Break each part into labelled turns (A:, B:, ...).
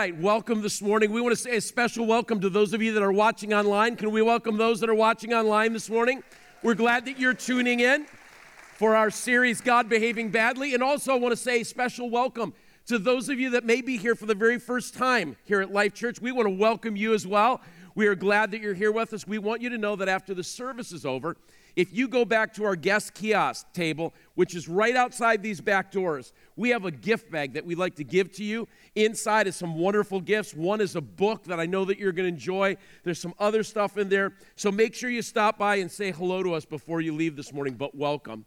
A: right, welcome this morning. We want to say a special welcome to those of you that are watching online. Can we welcome those that are watching online this morning? We're glad that you're tuning in for our series, God Behaving Badly. And also, I want to say a special welcome to those of you that may be here for the very first time here at Life Church. We want to welcome you as well. We are glad that you're here with us. We want you to know that after the service is over, if you go back to our guest kiosk table, which is right outside these back doors, we have a gift bag that we'd like to give to you. Inside is some wonderful gifts. One is a book that I know that you're going to enjoy. There's some other stuff in there. So make sure you stop by and say hello to us before you leave this morning, but welcome.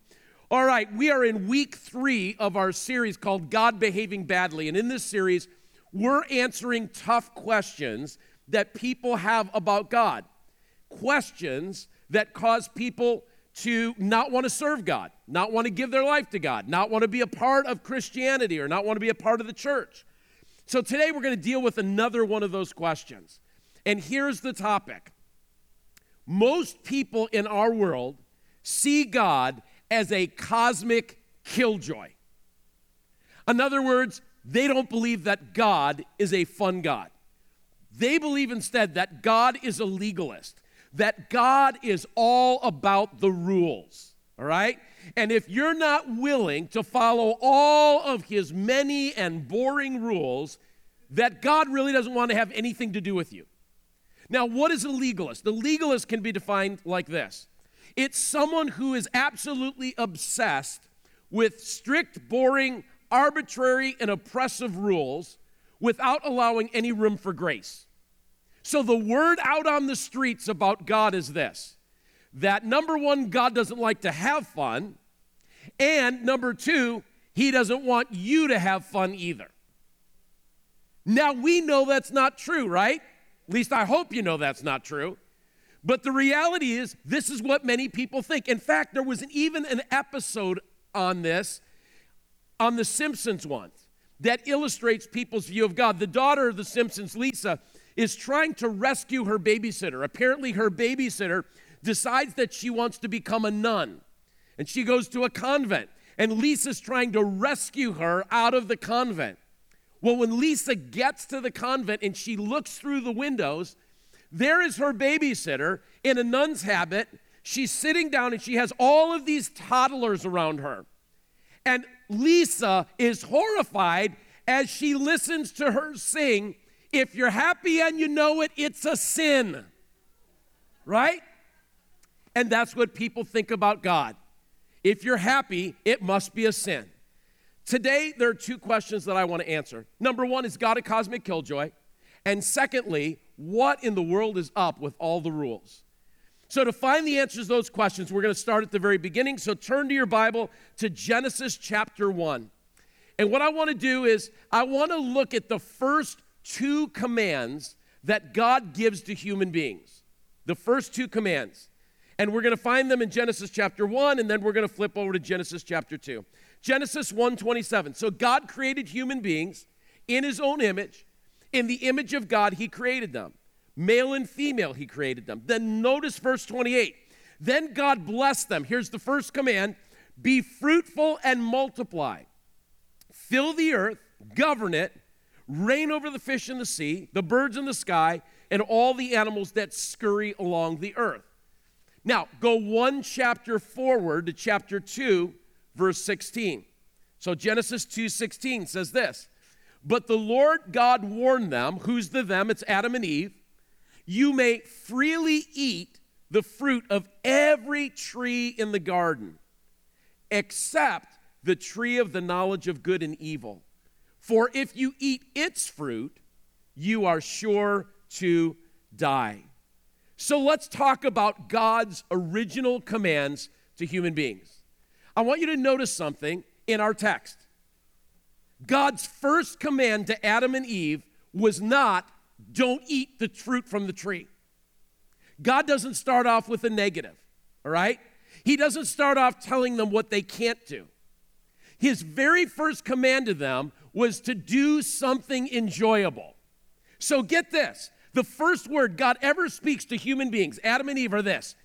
A: All right, we are in week three of our series called God Behaving Badly. And in this series, we're answering tough questions that people have about God. Questions that cause people to not want to serve God, not want to give their life to God, not want to be a part of Christianity or not want to be a part of the church. So today we're going to deal with another one of those questions. And here's the topic Most people in our world see God as a cosmic killjoy. In other words, they don't believe that God is a fun God. They believe instead that God is a legalist that God is all about the rules, all right? And if you're not willing to follow all of his many and boring rules, that God really doesn't want to have anything to do with you. Now, what is a legalist? The legalist can be defined like this it's someone who is absolutely obsessed with strict, boring, arbitrary, and oppressive rules without allowing any room for grace. So the word out on the streets about God is this that number one, God doesn't like to have fun. And number two, he doesn't want you to have fun either. Now we know that's not true, right? At least I hope you know that's not true. But the reality is, this is what many people think. In fact, there was an, even an episode on this on The Simpsons once that illustrates people's view of God. The daughter of The Simpsons, Lisa, is trying to rescue her babysitter. Apparently, her babysitter decides that she wants to become a nun, and she goes to a convent. And Lisa's trying to rescue her out of the convent. Well, when Lisa gets to the convent and she looks through the windows, there is her babysitter in a nun's habit. She's sitting down and she has all of these toddlers around her. And Lisa is horrified as she listens to her sing if you're happy and you know it, it's a sin. Right? And that's what people think about God. If you're happy, it must be a sin. Today, there are two questions that I want to answer. Number one, is God a cosmic killjoy? And secondly, what in the world is up with all the rules? So, to find the answers to those questions, we're going to start at the very beginning. So, turn to your Bible to Genesis chapter 1. And what I want to do is, I want to look at the first two commands that God gives to human beings. The first two commands. And we're going to find them in Genesis chapter 1 and then we're going to flip over to Genesis chapter 2. Genesis 1:27. So God created human beings in his own image. In the image of God he created them. Male and female he created them. Then notice verse 28. Then God blessed them. Here's the first command, be fruitful and multiply. Fill the earth, govern it, reign over the fish in the sea, the birds in the sky, and all the animals that scurry along the earth. Now, go one chapter forward to chapter 2, verse 16. So Genesis 2:16 says this, "But the Lord God warned them, who's the them? It's Adam and Eve, you may freely eat the fruit of every tree in the garden, except the tree of the knowledge of good and evil." For if you eat its fruit, you are sure to die. So let's talk about God's original commands to human beings. I want you to notice something in our text. God's first command to Adam and Eve was not, don't eat the fruit from the tree. God doesn't start off with a negative, all right? He doesn't start off telling them what they can't do. His very first command to them was to do something enjoyable. So get this the first word God ever speaks to human beings, Adam and Eve, are this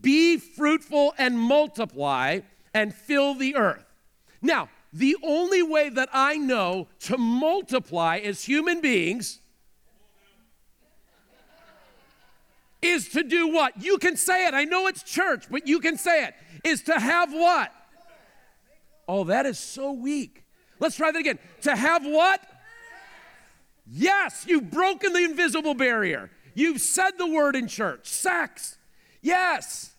A: be fruitful and multiply and fill the earth. Now, the only way that I know to multiply as human beings is to do what? You can say it. I know it's church, but you can say it. Is to have what? Oh, that is so weak. Let's try that again. To have what? Yes, you've broken the invisible barrier. You've said the word in church sex. Yes.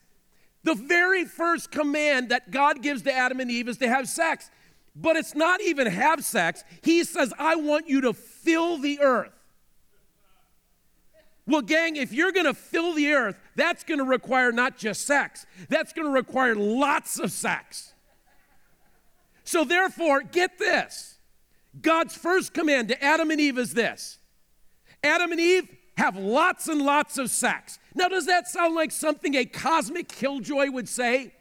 A: The very first command that God gives to Adam and Eve is to have sex. But it's not even have sex. He says, I want you to fill the earth. Well, gang, if you're going to fill the earth, that's going to require not just sex, that's going to require lots of sex. So, therefore, get this God's first command to Adam and Eve is this Adam and Eve have lots and lots of sex. Now, does that sound like something a cosmic killjoy would say?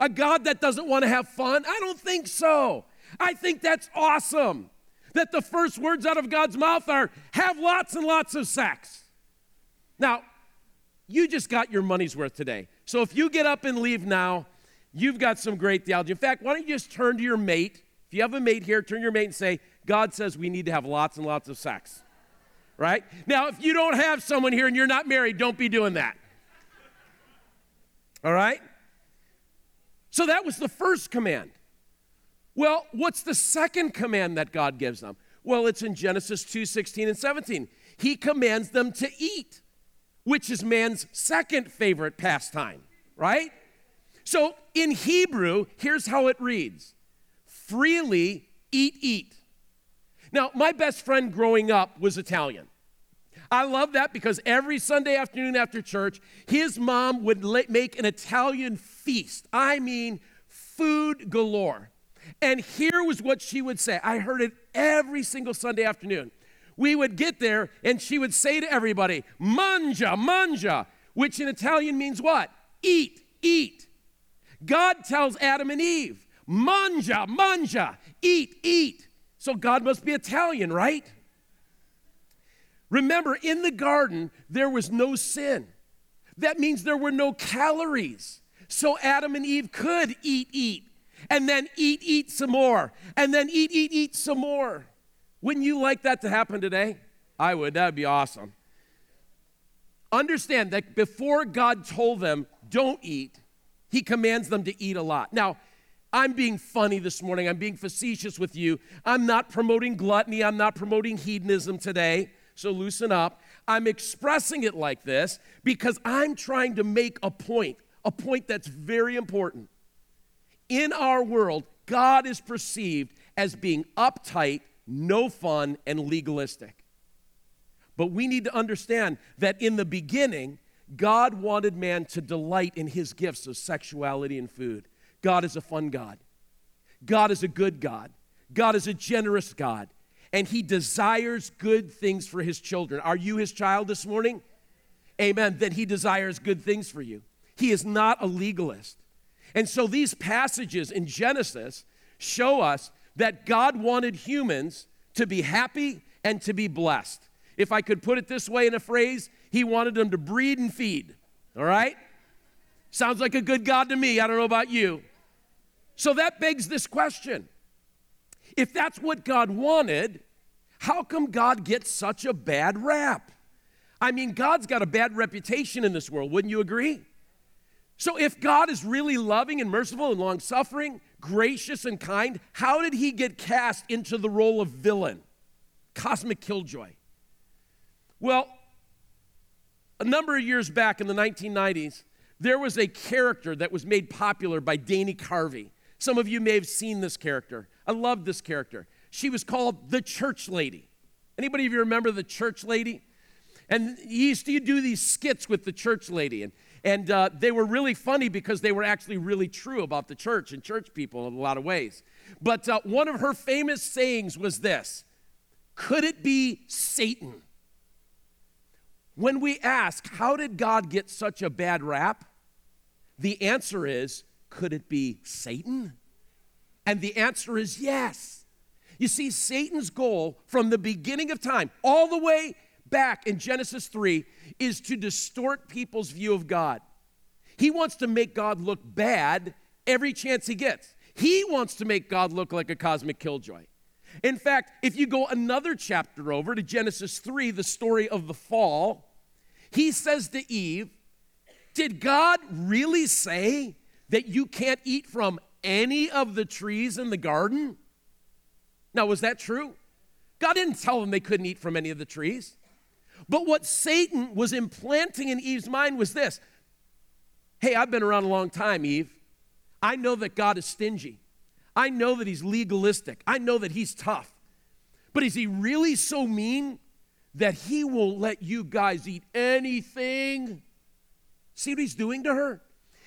A: A God that doesn't want to have fun? I don't think so. I think that's awesome that the first words out of God's mouth are have lots and lots of sex. Now, you just got your money's worth today. So if you get up and leave now, you've got some great theology. In fact, why don't you just turn to your mate? If you have a mate here, turn to your mate and say, God says we need to have lots and lots of sex. Right? Now, if you don't have someone here and you're not married, don't be doing that. All right? So that was the first command. Well, what's the second command that God gives them? Well, it's in Genesis 2 16 and 17. He commands them to eat which is man's second favorite pastime, right? So in Hebrew, here's how it reads freely eat, eat. Now, my best friend growing up was Italian. I love that because every Sunday afternoon after church, his mom would make an Italian feast. I mean, food galore. And here was what she would say. I heard it every single Sunday afternoon we would get there and she would say to everybody, Mangia, mangia, which in Italian means what? Eat, eat. God tells Adam and Eve, Mangia, mangia, eat, eat. So God must be Italian, right? Remember, in the garden, there was no sin. That means there were no calories. So Adam and Eve could eat, eat, and then eat, eat some more, and then eat, eat, eat some more. Wouldn't you like that to happen today? I would. That would be awesome. Understand that before God told them, don't eat, He commands them to eat a lot. Now, I'm being funny this morning. I'm being facetious with you. I'm not promoting gluttony. I'm not promoting hedonism today. So loosen up. I'm expressing it like this because I'm trying to make a point, a point that's very important. In our world, God is perceived as being uptight no fun, and legalistic. But we need to understand that in the beginning, God wanted man to delight in his gifts of sexuality and food. God is a fun God. God is a good God. God is a generous God. And he desires good things for his children. Are you his child this morning? Amen. Then he desires good things for you. He is not a legalist. And so these passages in Genesis show us that God wanted humans to be happy and to be blessed. If I could put it this way in a phrase, He wanted them to breed and feed. All right? Sounds like a good God to me. I don't know about you. So that begs this question If that's what God wanted, how come God gets such a bad rap? I mean, God's got a bad reputation in this world, wouldn't you agree? So, if God is really loving and merciful and long suffering, gracious and kind, how did he get cast into the role of villain, cosmic killjoy? Well, a number of years back in the 1990s, there was a character that was made popular by Dana Carvey. Some of you may have seen this character. I loved this character. She was called the Church Lady. Anybody of you remember the Church Lady? And he used to do these skits with the Church Lady. And and uh, they were really funny because they were actually really true about the church and church people in a lot of ways. But uh, one of her famous sayings was this Could it be Satan? When we ask, How did God get such a bad rap? The answer is, Could it be Satan? And the answer is yes. You see, Satan's goal from the beginning of time, all the way back in Genesis 3 is to distort people's view of God. He wants to make God look bad every chance he gets. He wants to make God look like a cosmic killjoy. In fact, if you go another chapter over to Genesis 3, the story of the fall, he says to Eve, Did God really say that you can't eat from any of the trees in the garden? Now, was that true? God didn't tell them they couldn't eat from any of the trees. But what Satan was implanting in Eve's mind was this Hey, I've been around a long time, Eve. I know that God is stingy. I know that he's legalistic. I know that he's tough. But is he really so mean that he will let you guys eat anything? See what he's doing to her?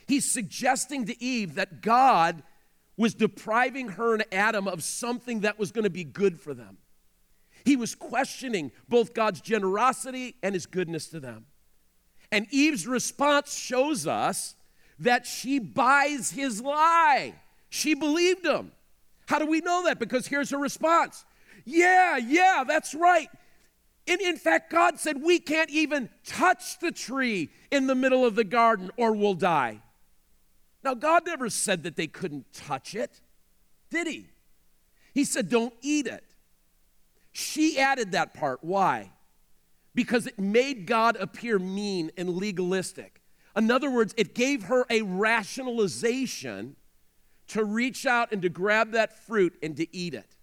A: He's suggesting to Eve that God was depriving her and Adam of something that was going to be good for them. He was questioning both God's generosity and his goodness to them. And Eve's response shows us that she buys his lie. She believed him. How do we know that? Because here's her response Yeah, yeah, that's right. And in fact, God said we can't even touch the tree in the middle of the garden or we'll die. Now, God never said that they couldn't touch it, did He? He said, don't eat it. She added that part. Why? Because it made God appear mean and legalistic. In other words, it gave her a rationalization to reach out and to grab that fruit and to eat it.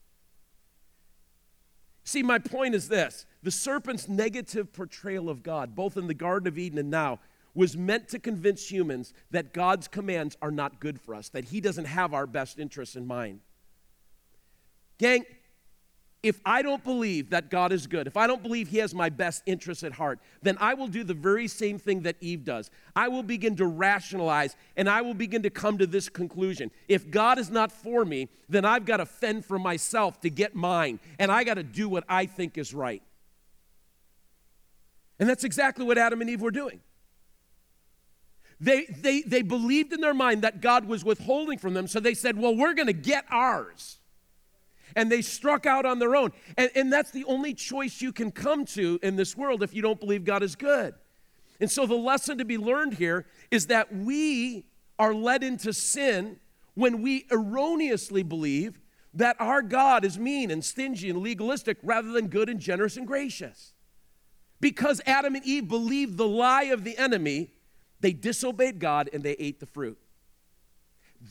A: See, my point is this the serpent's negative portrayal of God, both in the Garden of Eden and now, was meant to convince humans that God's commands are not good for us, that He doesn't have our best interests in mind. Gang, if I don't believe that God is good, if I don't believe He has my best interests at heart, then I will do the very same thing that Eve does. I will begin to rationalize and I will begin to come to this conclusion. If God is not for me, then I've got to fend for myself to get mine, and I got to do what I think is right. And that's exactly what Adam and Eve were doing. They, they, they believed in their mind that God was withholding from them, so they said, Well, we're going to get ours and they struck out on their own. And, and that's the only choice you can come to in this world if you don't believe God is good. And so the lesson to be learned here is that we are led into sin when we erroneously believe that our God is mean and stingy and legalistic rather than good and generous and gracious. Because Adam and Eve believed the lie of the enemy, they disobeyed God and they ate the fruit.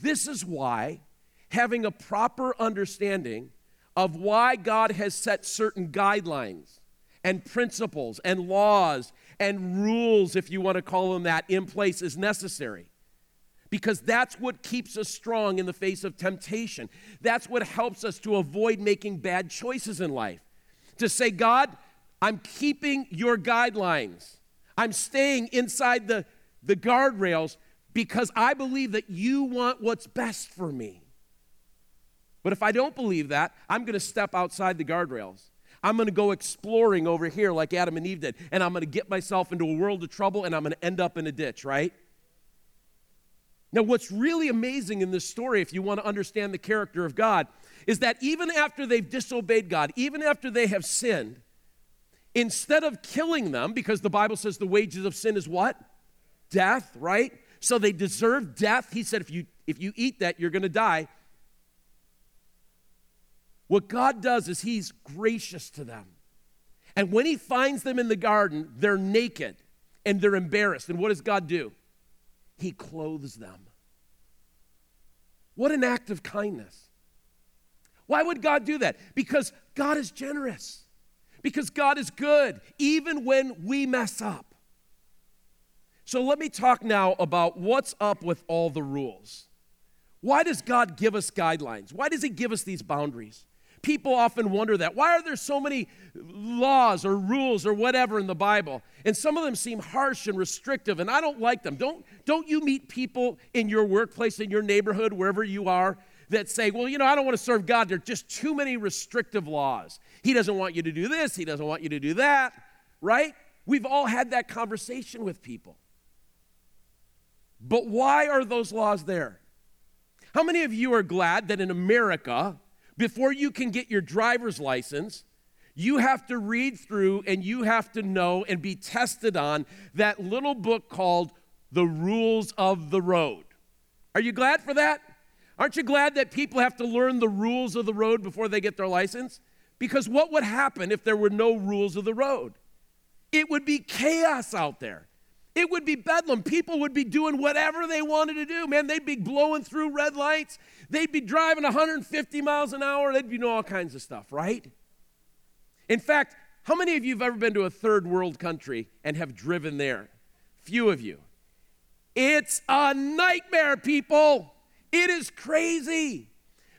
A: This is why having a proper understanding of why God has set certain guidelines and principles and laws and rules, if you want to call them that, in place is necessary. Because that's what keeps us strong in the face of temptation. That's what helps us to avoid making bad choices in life. To say, God, I'm keeping your guidelines. I'm staying inside the, the guardrails because I believe that you want what's best for me. But if I don't believe that, I'm going to step outside the guardrails. I'm going to go exploring over here like Adam and Eve did, and I'm going to get myself into a world of trouble and I'm going to end up in a ditch, right? Now, what's really amazing in this story, if you want to understand the character of God, is that even after they've disobeyed God, even after they have sinned, instead of killing them, because the Bible says the wages of sin is what? Death, right? So they deserve death. He said, if you, if you eat that, you're going to die. What God does is He's gracious to them. And when He finds them in the garden, they're naked and they're embarrassed. And what does God do? He clothes them. What an act of kindness. Why would God do that? Because God is generous, because God is good, even when we mess up. So let me talk now about what's up with all the rules. Why does God give us guidelines? Why does He give us these boundaries? People often wonder that. Why are there so many laws or rules or whatever in the Bible? And some of them seem harsh and restrictive, and I don't like them. Don't, don't you meet people in your workplace, in your neighborhood, wherever you are, that say, well, you know, I don't want to serve God. There are just too many restrictive laws. He doesn't want you to do this, He doesn't want you to do that, right? We've all had that conversation with people. But why are those laws there? How many of you are glad that in America, before you can get your driver's license, you have to read through and you have to know and be tested on that little book called The Rules of the Road. Are you glad for that? Aren't you glad that people have to learn the rules of the road before they get their license? Because what would happen if there were no rules of the road? It would be chaos out there. It would be bedlam. People would be doing whatever they wanted to do. Man, they'd be blowing through red lights. They'd be driving 150 miles an hour. They'd be doing all kinds of stuff, right? In fact, how many of you have ever been to a third world country and have driven there? Few of you. It's a nightmare, people. It is crazy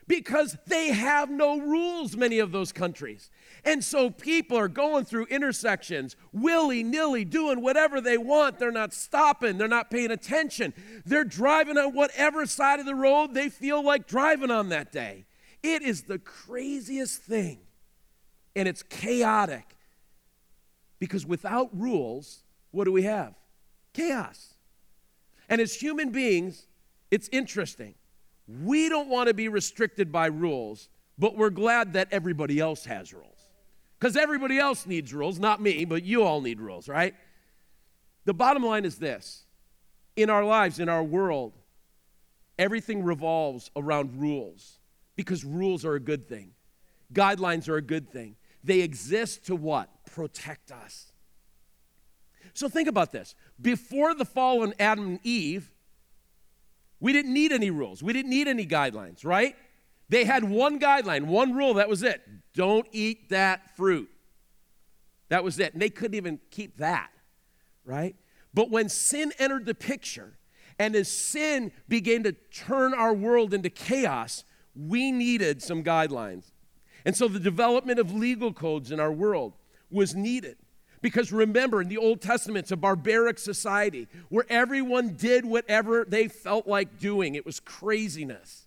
A: because they have no rules, many of those countries. And so people are going through intersections willy nilly, doing whatever they want. They're not stopping, they're not paying attention. They're driving on whatever side of the road they feel like driving on that day. It is the craziest thing. And it's chaotic because without rules, what do we have? Chaos. And as human beings, it's interesting. We don't want to be restricted by rules, but we're glad that everybody else has rules. Because everybody else needs rules, not me, but you all need rules, right? The bottom line is this in our lives, in our world, everything revolves around rules because rules are a good thing, guidelines are a good thing. They exist to what? Protect us. So think about this. Before the fall on Adam and Eve, we didn't need any rules. We didn't need any guidelines, right? They had one guideline, one rule, that was it. Don't eat that fruit. That was it. And they couldn't even keep that, right? But when sin entered the picture, and as sin began to turn our world into chaos, we needed some guidelines. And so the development of legal codes in our world was needed. Because remember, in the Old Testament, it's a barbaric society where everyone did whatever they felt like doing. It was craziness.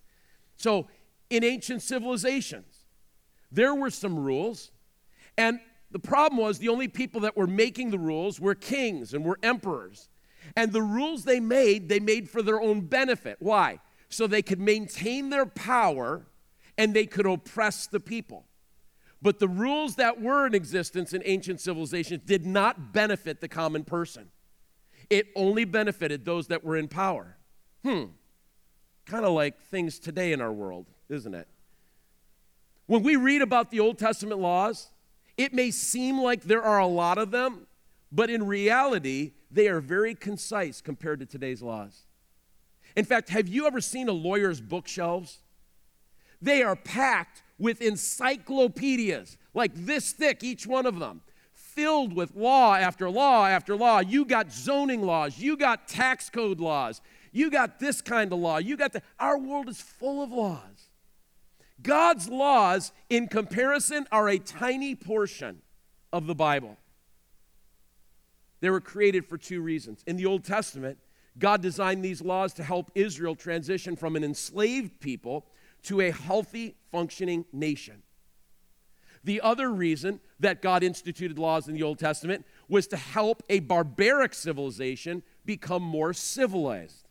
A: So, in ancient civilizations, there were some rules, and the problem was the only people that were making the rules were kings and were emperors. And the rules they made, they made for their own benefit. Why? So they could maintain their power and they could oppress the people. But the rules that were in existence in ancient civilizations did not benefit the common person. It only benefited those that were in power. Hmm. Kind of like things today in our world, isn't it? When we read about the Old Testament laws, it may seem like there are a lot of them, but in reality, they are very concise compared to today's laws. In fact, have you ever seen a lawyer's bookshelves? They are packed with encyclopedias, like this thick, each one of them, filled with law after law after law. You got zoning laws, you got tax code laws, you got this kind of law, you got the. Our world is full of laws. God's laws, in comparison, are a tiny portion of the Bible. They were created for two reasons. In the Old Testament, God designed these laws to help Israel transition from an enslaved people to a healthy, functioning nation. The other reason that God instituted laws in the Old Testament was to help a barbaric civilization become more civilized.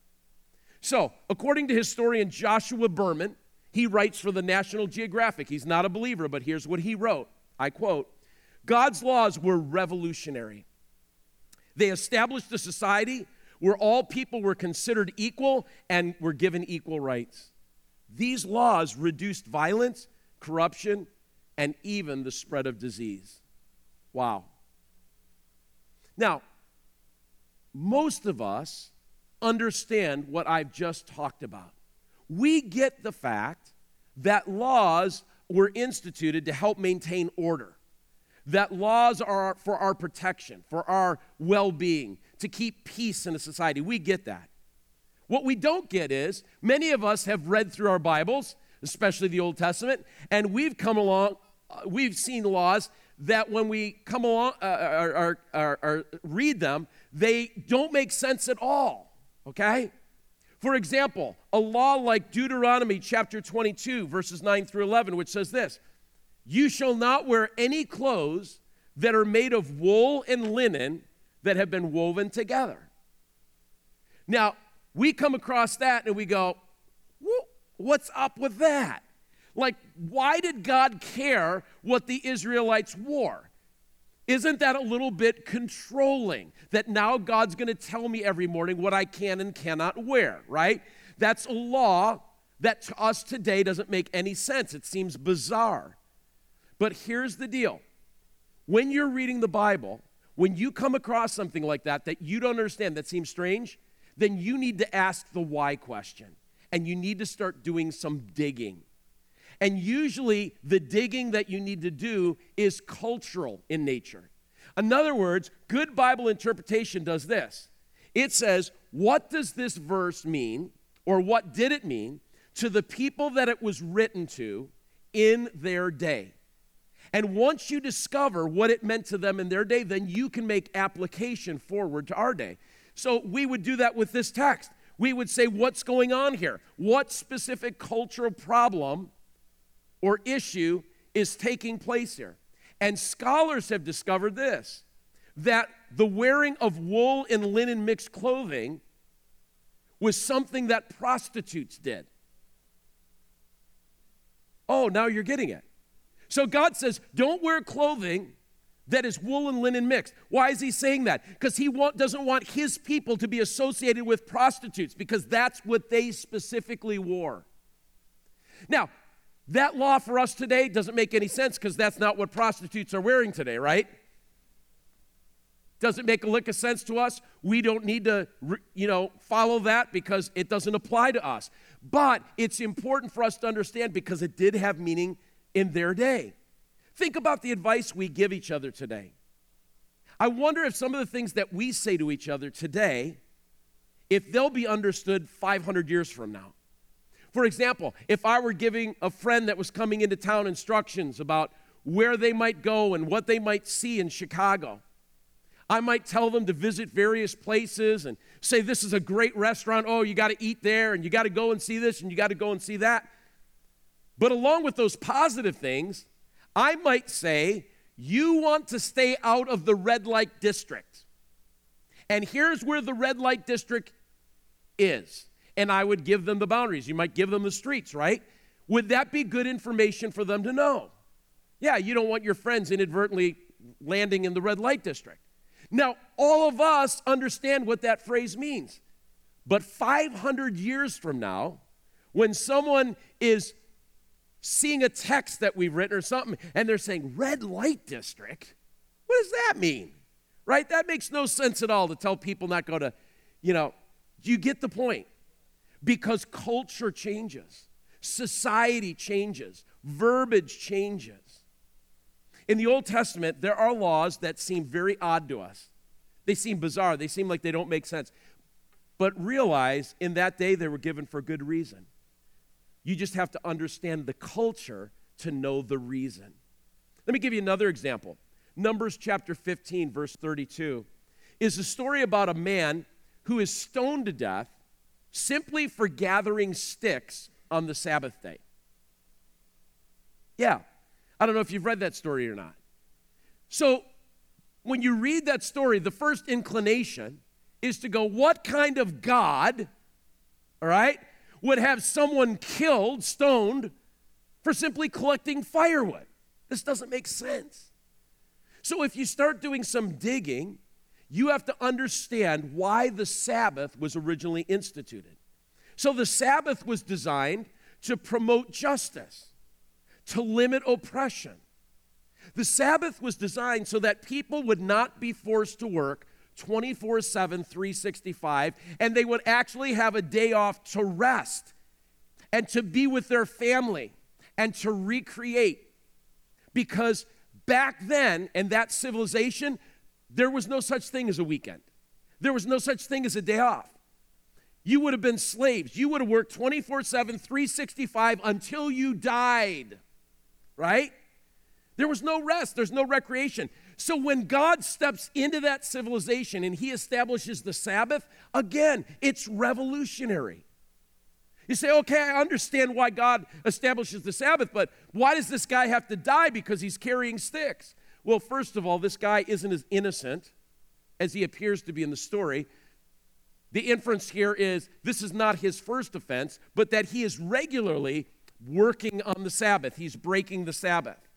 A: So, according to historian Joshua Berman, he writes for the National Geographic. He's not a believer, but here's what he wrote I quote God's laws were revolutionary. They established a society where all people were considered equal and were given equal rights. These laws reduced violence, corruption, and even the spread of disease. Wow. Now, most of us understand what I've just talked about. We get the fact that laws were instituted to help maintain order, that laws are for our protection, for our well being, to keep peace in a society. We get that. What we don't get is many of us have read through our Bibles, especially the Old Testament, and we've come along, uh, we've seen laws that when we come along or, or, or read them, they don't make sense at all. Okay? For example, a law like Deuteronomy chapter 22, verses 9 through 11, which says this You shall not wear any clothes that are made of wool and linen that have been woven together. Now, we come across that and we go, what's up with that? Like, why did God care what the Israelites wore? Isn't that a little bit controlling? That now God's going to tell me every morning what I can and cannot wear, right? That's a law that to us today doesn't make any sense. It seems bizarre. But here's the deal when you're reading the Bible, when you come across something like that that you don't understand, that seems strange, then you need to ask the why question and you need to start doing some digging. And usually, the digging that you need to do is cultural in nature. In other words, good Bible interpretation does this it says, What does this verse mean, or what did it mean, to the people that it was written to in their day? And once you discover what it meant to them in their day, then you can make application forward to our day. So we would do that with this text. We would say, What's going on here? What specific cultural problem or issue is taking place here? And scholars have discovered this that the wearing of wool and linen mixed clothing was something that prostitutes did. Oh, now you're getting it. So God says, don't wear clothing that is wool and linen mixed. Why is he saying that? Because he want, doesn't want his people to be associated with prostitutes, because that's what they specifically wore. Now, that law for us today doesn't make any sense because that's not what prostitutes are wearing today, right? Doesn't make a lick of sense to us. We don't need to, you know, follow that because it doesn't apply to us. But it's important for us to understand because it did have meaning in their day. Think about the advice we give each other today. I wonder if some of the things that we say to each other today, if they'll be understood 500 years from now. For example, if I were giving a friend that was coming into town instructions about where they might go and what they might see in Chicago, I might tell them to visit various places and say, This is a great restaurant. Oh, you got to eat there and you got to go and see this and you got to go and see that. But along with those positive things, I might say, You want to stay out of the red light district. And here's where the red light district is. And I would give them the boundaries. You might give them the streets, right? Would that be good information for them to know? Yeah, you don't want your friends inadvertently landing in the red light district. Now, all of us understand what that phrase means. But 500 years from now, when someone is seeing a text that we've written or something, and they're saying, red light district, what does that mean? Right? That makes no sense at all to tell people not go to, you know, you get the point? Because culture changes, society changes, verbiage changes. In the Old Testament, there are laws that seem very odd to us. They seem bizarre, they seem like they don't make sense. But realize in that day they were given for good reason. You just have to understand the culture to know the reason. Let me give you another example. Numbers chapter 15, verse 32, is a story about a man who is stoned to death simply for gathering sticks on the Sabbath day. Yeah, I don't know if you've read that story or not. So, when you read that story, the first inclination is to go, What kind of God, all right, would have someone killed, stoned, for simply collecting firewood? This doesn't make sense. So, if you start doing some digging, you have to understand why the Sabbath was originally instituted. So, the Sabbath was designed to promote justice to limit oppression. The Sabbath was designed so that people would not be forced to work 24 7, 365, and they would actually have a day off to rest and to be with their family and to recreate. Because back then, in that civilization, there was no such thing as a weekend, there was no such thing as a day off. You would have been slaves. You would have worked 24 7, 365 until you died right? There was no rest, there's no recreation. So when God steps into that civilization and he establishes the Sabbath, again, it's revolutionary. You say, okay, I understand why God establishes the Sabbath, but why does this guy have to die because he's carrying sticks? Well, first of all, this guy isn't as innocent as he appears to be in the story. The inference here is this is not his first offense, but that he is regularly working on the Sabbath. He's breaking the Sabbath.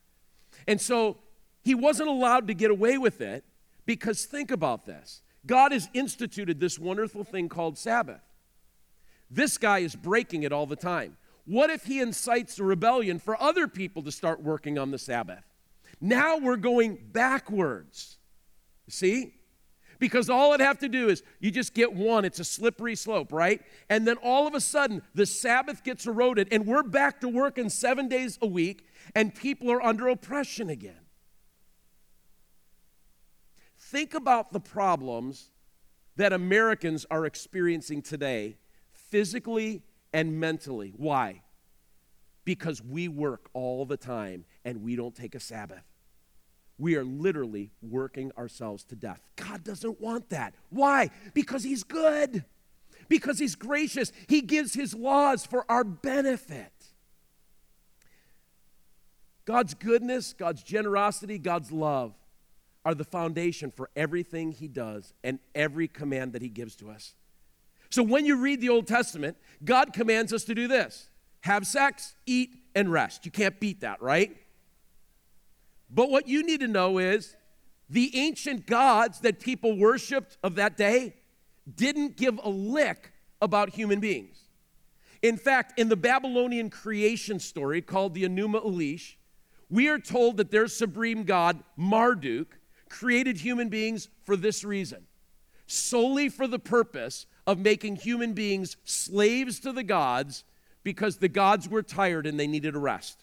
A: And so he wasn't allowed to get away with it because think about this God has instituted this wonderful thing called Sabbath. This guy is breaking it all the time. What if he incites a rebellion for other people to start working on the Sabbath? Now we're going backwards. See? Because all I'd have to do is you just get one, it's a slippery slope, right? And then all of a sudden, the Sabbath gets eroded, and we're back to working seven days a week, and people are under oppression again. Think about the problems that Americans are experiencing today, physically and mentally. Why? Because we work all the time and we don't take a Sabbath we are literally working ourselves to death. God doesn't want that. Why? Because He's good, because He's gracious. He gives His laws for our benefit. God's goodness, God's generosity, God's love are the foundation for everything He does and every command that He gives to us. So when you read the Old Testament, God commands us to do this have sex, eat, and rest. You can't beat that, right? But what you need to know is the ancient gods that people worshiped of that day didn't give a lick about human beings. In fact, in the Babylonian creation story called the Enuma Elish, we are told that their supreme god, Marduk, created human beings for this reason solely for the purpose of making human beings slaves to the gods because the gods were tired and they needed a rest.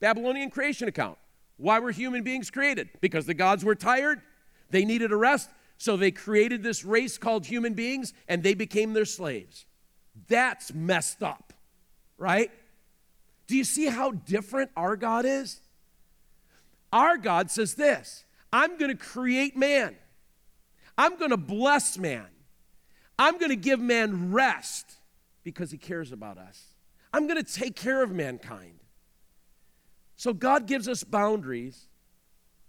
A: Babylonian creation account. Why were human beings created? Because the gods were tired, they needed a rest, so they created this race called human beings and they became their slaves. That's messed up, right? Do you see how different our God is? Our God says this I'm going to create man, I'm going to bless man, I'm going to give man rest because he cares about us. I'm going to take care of mankind. So God gives us boundaries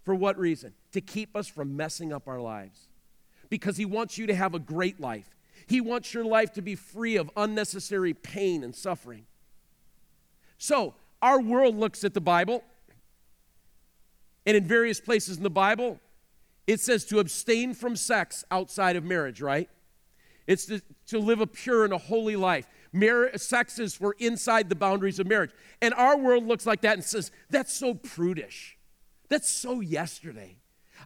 A: for what reason? To keep us from messing up our lives. Because He wants you to have a great life. He wants your life to be free of unnecessary pain and suffering. So, our world looks at the Bible, and in various places in the Bible, it says to abstain from sex outside of marriage, right? It's to, to live a pure and a holy life. Mar- sex is for inside the boundaries of marriage. And our world looks like that and says, that's so prudish. That's so yesterday.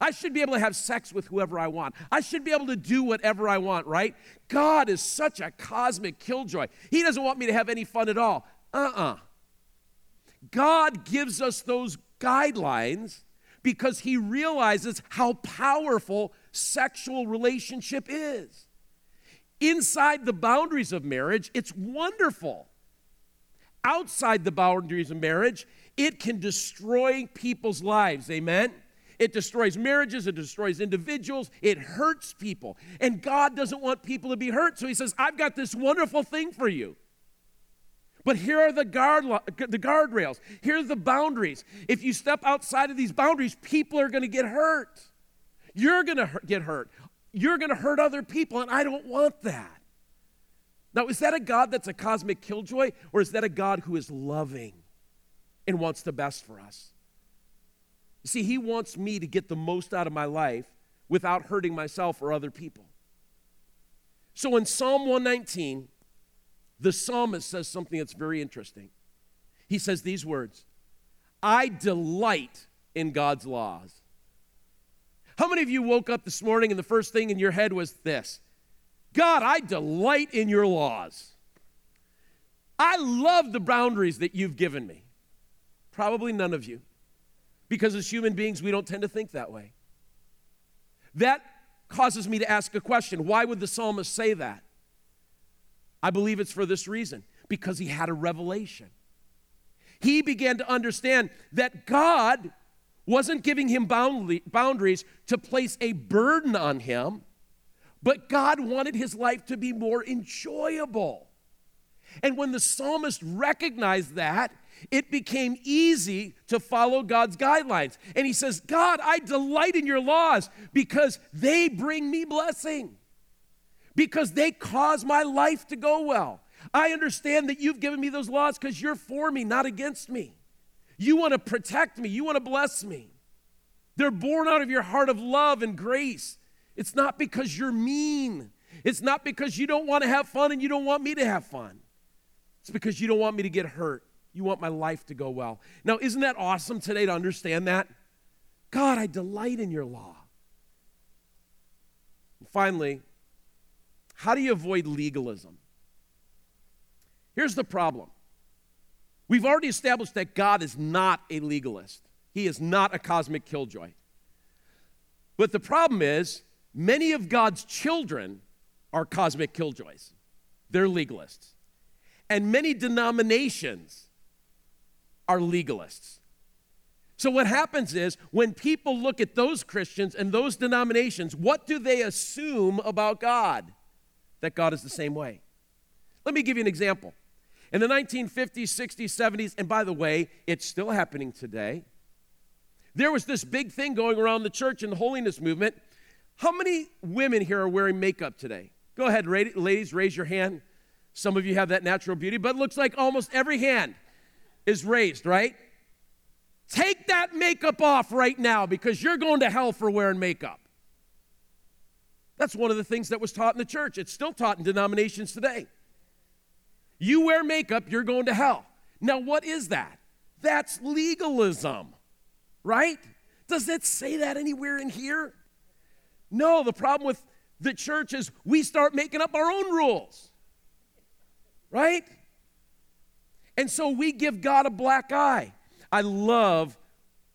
A: I should be able to have sex with whoever I want. I should be able to do whatever I want, right? God is such a cosmic killjoy. He doesn't want me to have any fun at all. Uh uh-uh. uh God gives us those guidelines because He realizes how powerful sexual relationship is inside the boundaries of marriage, it's wonderful. Outside the boundaries of marriage, it can destroy people's lives. Amen? It destroys marriages, it destroys individuals, it hurts people. And God doesn't want people to be hurt. So He says, I've got this wonderful thing for you. But here are the guard the guardrails. Here are the boundaries. If you step outside of these boundaries, people are going to get hurt. You're going to get hurt you're going to hurt other people, and I don't want that. Now, is that a God that's a cosmic killjoy, or is that a God who is loving and wants the best for us? You see, He wants me to get the most out of my life without hurting myself or other people. So in Psalm 119, the psalmist says something that's very interesting. He says these words I delight in God's laws. How many of you woke up this morning and the first thing in your head was this God, I delight in your laws. I love the boundaries that you've given me. Probably none of you. Because as human beings, we don't tend to think that way. That causes me to ask a question why would the psalmist say that? I believe it's for this reason because he had a revelation. He began to understand that God wasn't giving him boundaries to place a burden on him, but God wanted his life to be more enjoyable. And when the psalmist recognized that, it became easy to follow God's guidelines. And he says, God, I delight in your laws because they bring me blessing, because they cause my life to go well. I understand that you've given me those laws because you're for me, not against me. You want to protect me, you want to bless me. They're born out of your heart of love and grace. It's not because you're mean, It's not because you don't want to have fun and you don't want me to have fun. It's because you don't want me to get hurt. You want my life to go well. Now, isn't that awesome today to understand that? God, I delight in your law. And finally, how do you avoid legalism? Here's the problem we've already established that God is not a legalist, He is not a cosmic killjoy. But the problem is, many of God's children are cosmic killjoys, they're legalists. And many denominations are legalists. So, what happens is when people look at those Christians and those denominations, what do they assume about God? That God is the same way. Let me give you an example. In the 1950s, 60s, 70s, and by the way, it's still happening today, there was this big thing going around the church in the holiness movement. How many women here are wearing makeup today? Go ahead, ladies, raise your hand. Some of you have that natural beauty, but it looks like almost every hand is raised, right? Take that makeup off right now because you're going to hell for wearing makeup. That's one of the things that was taught in the church. It's still taught in denominations today. You wear makeup, you're going to hell. Now, what is that? That's legalism, right? Does it say that anywhere in here? No, the problem with the church is we start making up our own rules, right? And so we give God a black eye. I love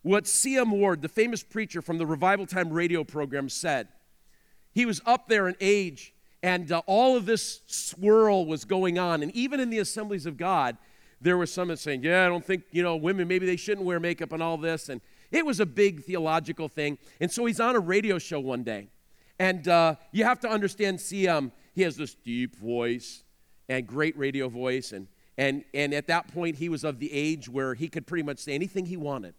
A: what C.M. Ward, the famous preacher from the Revival Time radio program, said. He was up there in age and uh, all of this swirl was going on. And even in the assemblies of God, there was some that saying, Yeah, I don't think, you know, women, maybe they shouldn't wear makeup and all this. And it was a big theological thing. And so he's on a radio show one day. And uh, you have to understand, see, um, he has this deep voice and great radio voice. And, and, and at that point, he was of the age where he could pretty much say anything he wanted,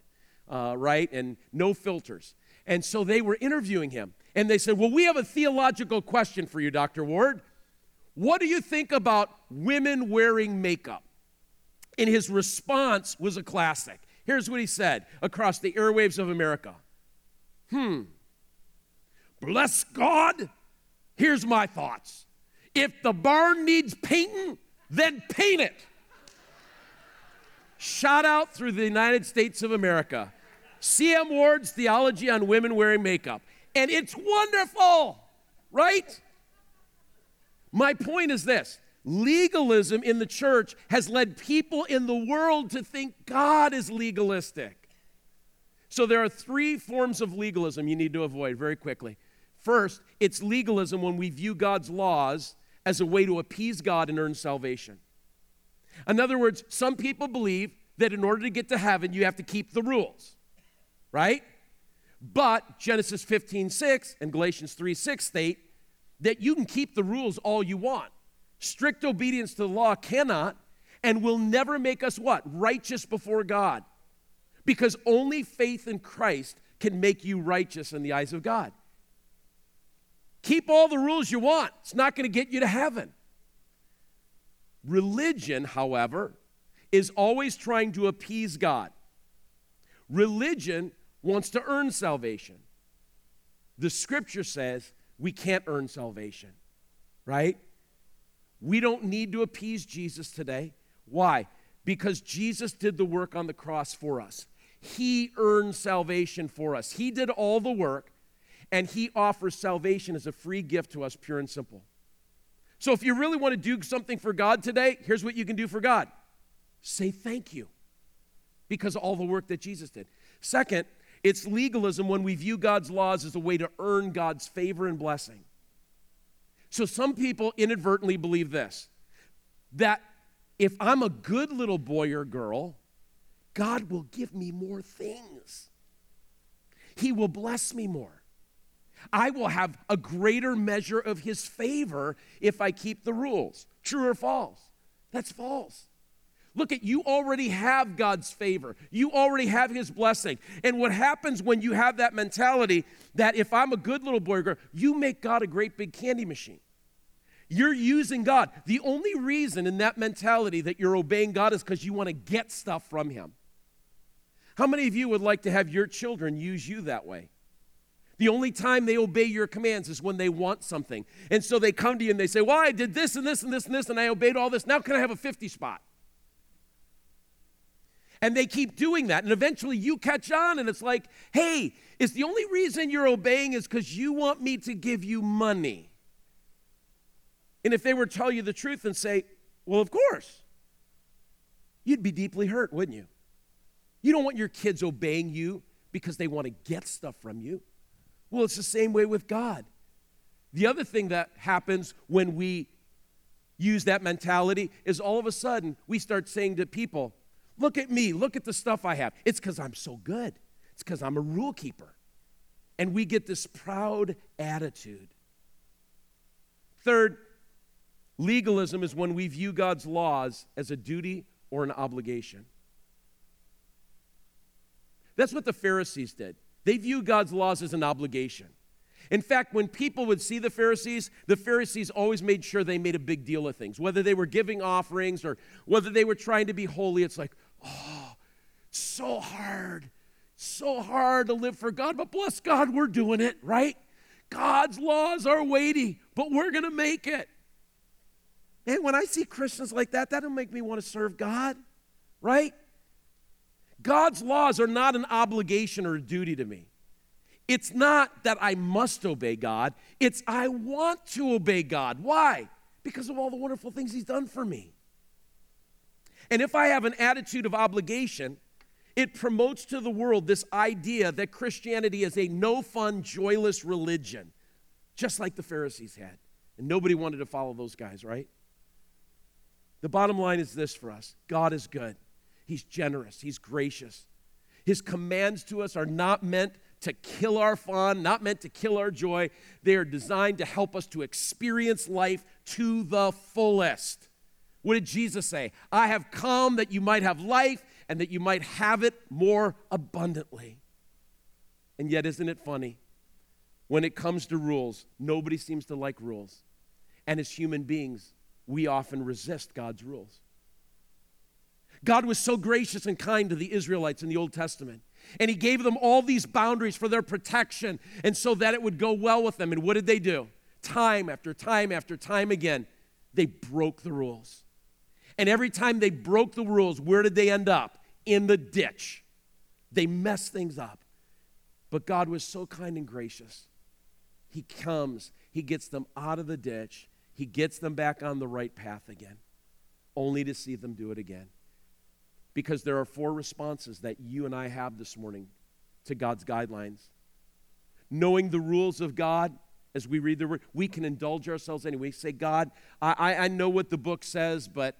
A: uh, right? And no filters. And so they were interviewing him. And they said, Well, we have a theological question for you, Dr. Ward. What do you think about women wearing makeup? And his response was a classic. Here's what he said across the airwaves of America Hmm, bless God. Here's my thoughts. If the barn needs painting, then paint it. Shot out through the United States of America. C.M. Ward's theology on women wearing makeup and it's wonderful, right? My point is this legalism in the church has led people in the world to think God is legalistic. So there are three forms of legalism you need to avoid very quickly. First, it's legalism when we view God's laws as a way to appease God and earn salvation. In other words, some people believe that in order to get to heaven, you have to keep the rules, right? But Genesis 15, 6 and Galatians 3, 6 state that you can keep the rules all you want. Strict obedience to the law cannot and will never make us what? Righteous before God. Because only faith in Christ can make you righteous in the eyes of God. Keep all the rules you want, it's not going to get you to heaven. Religion, however, is always trying to appease God. Religion wants to earn salvation. The scripture says we can't earn salvation, right? We don't need to appease Jesus today. Why? Because Jesus did the work on the cross for us. He earned salvation for us. He did all the work, and He offers salvation as a free gift to us, pure and simple. So if you really want to do something for God today, here's what you can do for God say thank you because all the work that Jesus did. Second, it's legalism when we view God's laws as a way to earn God's favor and blessing. So some people inadvertently believe this that if I'm a good little boy or girl, God will give me more things. He will bless me more. I will have a greater measure of His favor if I keep the rules. True or false? That's false. Look at you already have God's favor. You already have his blessing. And what happens when you have that mentality that if I'm a good little boy or girl, you make God a great big candy machine. You're using God. The only reason in that mentality that you're obeying God is because you want to get stuff from him. How many of you would like to have your children use you that way? The only time they obey your commands is when they want something. And so they come to you and they say, Well, I did this and this and this and this, and I obeyed all this. Now can I have a 50 spot? And they keep doing that. And eventually you catch on, and it's like, Hey, is the only reason you're obeying is because you want me to give you money? And if they were to tell you the truth and say, Well, of course, you'd be deeply hurt, wouldn't you? You don't want your kids obeying you because they want to get stuff from you. Well, it's the same way with God. The other thing that happens when we use that mentality is all of a sudden we start saying to people, Look at me, look at the stuff I have. It's because I'm so good, it's because I'm a rule keeper. And we get this proud attitude. Third, legalism is when we view God's laws as a duty or an obligation. That's what the Pharisees did. They viewed God's laws as an obligation. In fact, when people would see the Pharisees, the Pharisees always made sure they made a big deal of things. Whether they were giving offerings or whether they were trying to be holy, it's like, oh, so hard, so hard to live for God. But bless God, we're doing it, right? God's laws are weighty, but we're going to make it. And when I see Christians like that, that'll make me want to serve God, right? God's laws are not an obligation or a duty to me. It's not that I must obey God, it's I want to obey God. Why? Because of all the wonderful things He's done for me. And if I have an attitude of obligation, it promotes to the world this idea that Christianity is a no fun, joyless religion, just like the Pharisees had. And nobody wanted to follow those guys, right? The bottom line is this for us God is good. He's generous, He's gracious. His commands to us are not meant to kill our fun, not meant to kill our joy. They are designed to help us to experience life to the fullest. What did Jesus say? I have come that you might have life and that you might have it more abundantly. And yet, isn't it funny? When it comes to rules, nobody seems to like rules. And as human beings, we often resist God's rules. God was so gracious and kind to the Israelites in the Old Testament. And He gave them all these boundaries for their protection and so that it would go well with them. And what did they do? Time after time after time again, they broke the rules. And every time they broke the rules, where did they end up? In the ditch. They messed things up. But God was so kind and gracious. He comes, He gets them out of the ditch, He gets them back on the right path again, only to see them do it again because there are four responses that you and I have this morning to God's guidelines. Knowing the rules of God as we read the word, we can indulge ourselves anyway. Say, God, I, I know what the book says, but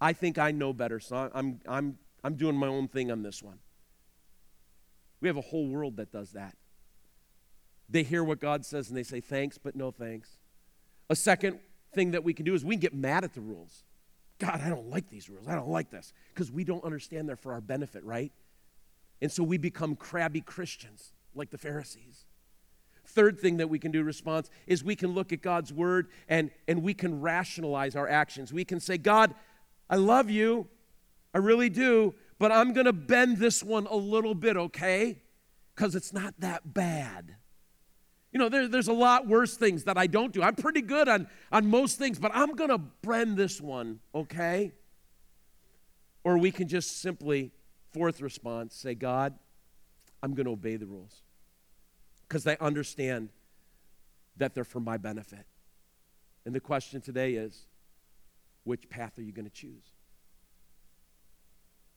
A: I think I know better, so I'm, I'm, I'm doing my own thing on this one. We have a whole world that does that. They hear what God says and they say thanks, but no thanks. A second thing that we can do is we can get mad at the rules. God, I don't like these rules. I don't like this. Because we don't understand they're for our benefit, right? And so we become crabby Christians like the Pharisees. Third thing that we can do response is we can look at God's word and, and we can rationalize our actions. We can say, God, I love you. I really do. But I'm going to bend this one a little bit, okay? Because it's not that bad. You know, there, there's a lot worse things that I don't do. I'm pretty good on, on most things, but I'm going to bend this one, okay? Or we can just simply, fourth response, say, God, I'm going to obey the rules because I understand that they're for my benefit. And the question today is which path are you going to choose?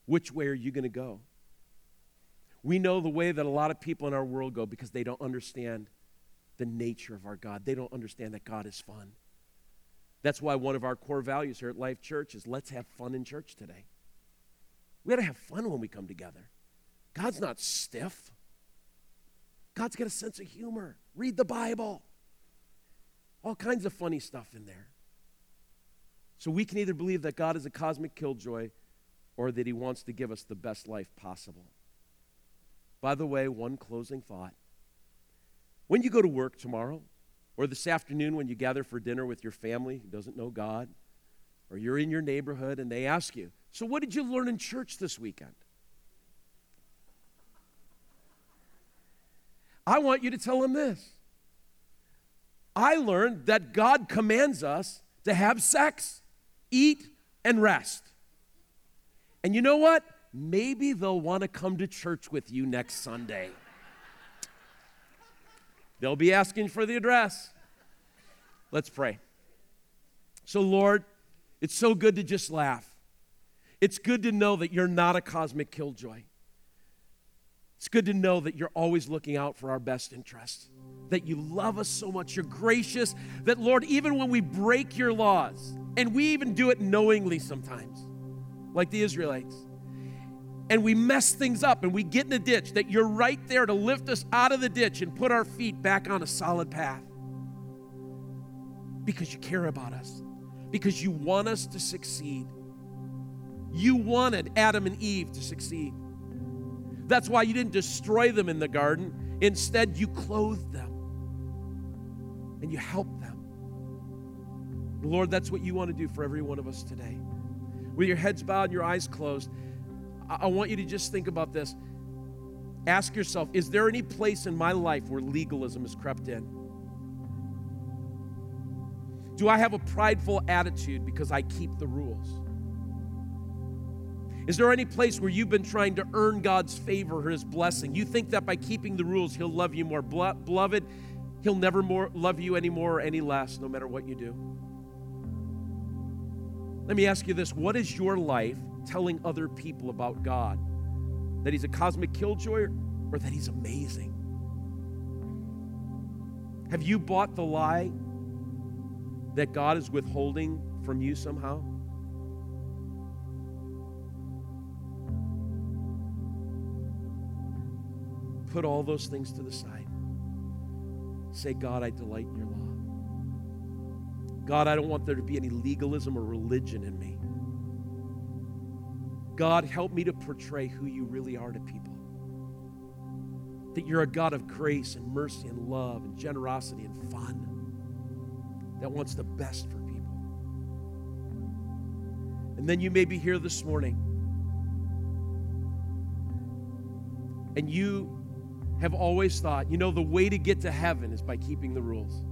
A: Which way are you going to go? We know the way that a lot of people in our world go because they don't understand the nature of our God. They don't understand that God is fun. That's why one of our core values here at Life Church is let's have fun in church today. We got to have fun when we come together. God's not stiff. God's got a sense of humor. Read the Bible. All kinds of funny stuff in there. So we can either believe that God is a cosmic killjoy or that he wants to give us the best life possible. By the way, one closing thought. When you go to work tomorrow, or this afternoon when you gather for dinner with your family who doesn't know God, or you're in your neighborhood and they ask you, So, what did you learn in church this weekend? I want you to tell them this. I learned that God commands us to have sex, eat, and rest. And you know what? Maybe they'll want to come to church with you next Sunday. They'll be asking for the address. Let's pray. So, Lord, it's so good to just laugh. It's good to know that you're not a cosmic killjoy. It's good to know that you're always looking out for our best interests, that you love us so much, you're gracious, that, Lord, even when we break your laws, and we even do it knowingly sometimes, like the Israelites, and we mess things up and we get in a ditch, that you're right there to lift us out of the ditch and put our feet back on a solid path. Because you care about us, because you want us to succeed. You wanted Adam and Eve to succeed. That's why you didn't destroy them in the garden. Instead, you clothed them and you helped them. Lord, that's what you want to do for every one of us today. With your heads bowed and your eyes closed, I want you to just think about this. Ask yourself is there any place in my life where legalism has crept in? Do I have a prideful attitude because I keep the rules? Is there any place where you've been trying to earn God's favor or His blessing? You think that by keeping the rules, He'll love you more. Beloved, He'll never more love you any more or any less, no matter what you do. Let me ask you this what is your life telling other people about God? That He's a cosmic killjoy or that He's amazing? Have you bought the lie that God is withholding from you somehow? Put all those things to the side. Say, God, I delight in your law. God, I don't want there to be any legalism or religion in me. God, help me to portray who you really are to people. That you're a God of grace and mercy and love and generosity and fun that wants the best for people. And then you may be here this morning and you have always thought, you know, the way to get to heaven is by keeping the rules,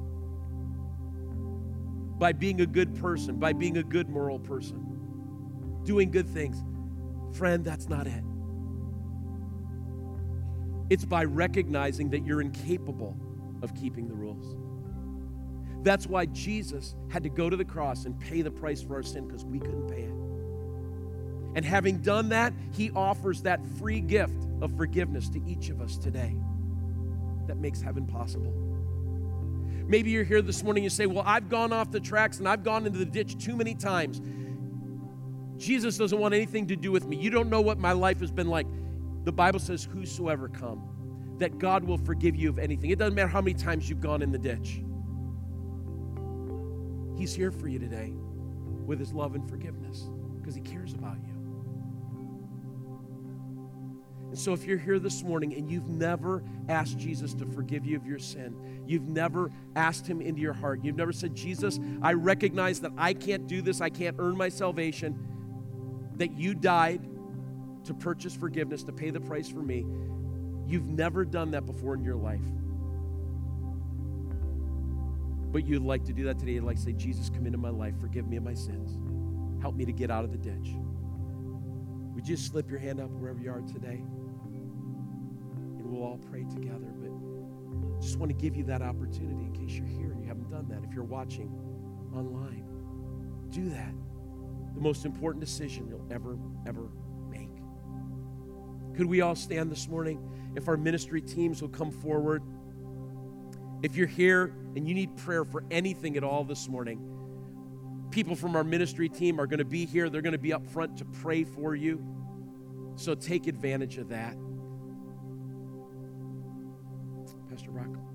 A: by being a good person, by being a good moral person, doing good things. Friend, that's not it. It's by recognizing that you're incapable of keeping the rules. That's why Jesus had to go to the cross and pay the price for our sin because we couldn't pay it. And having done that, he offers that free gift of forgiveness to each of us today that makes heaven possible. Maybe you're here this morning, you say, Well, I've gone off the tracks and I've gone into the ditch too many times. Jesus doesn't want anything to do with me. You don't know what my life has been like. The Bible says, Whosoever come, that God will forgive you of anything. It doesn't matter how many times you've gone in the ditch. He's here for you today with his love and forgiveness because he cares about you. And so, if you're here this morning and you've never asked Jesus to forgive you of your sin, you've never asked him into your heart, you've never said, Jesus, I recognize that I can't do this, I can't earn my salvation, that you died to purchase forgiveness, to pay the price for me. You've never done that before in your life. But you'd like to do that today. You'd like to say, Jesus, come into my life, forgive me of my sins, help me to get out of the ditch. Would you just slip your hand up wherever you are today? We'll all pray together. But just want to give you that opportunity in case you're here and you haven't done that. If you're watching online, do that. The most important decision you'll ever, ever make. Could we all stand this morning? If our ministry teams will come forward. If you're here and you need prayer for anything at all this morning, people from our ministry team are going to be here. They're going to be up front to pray for you. So take advantage of that. Rocco.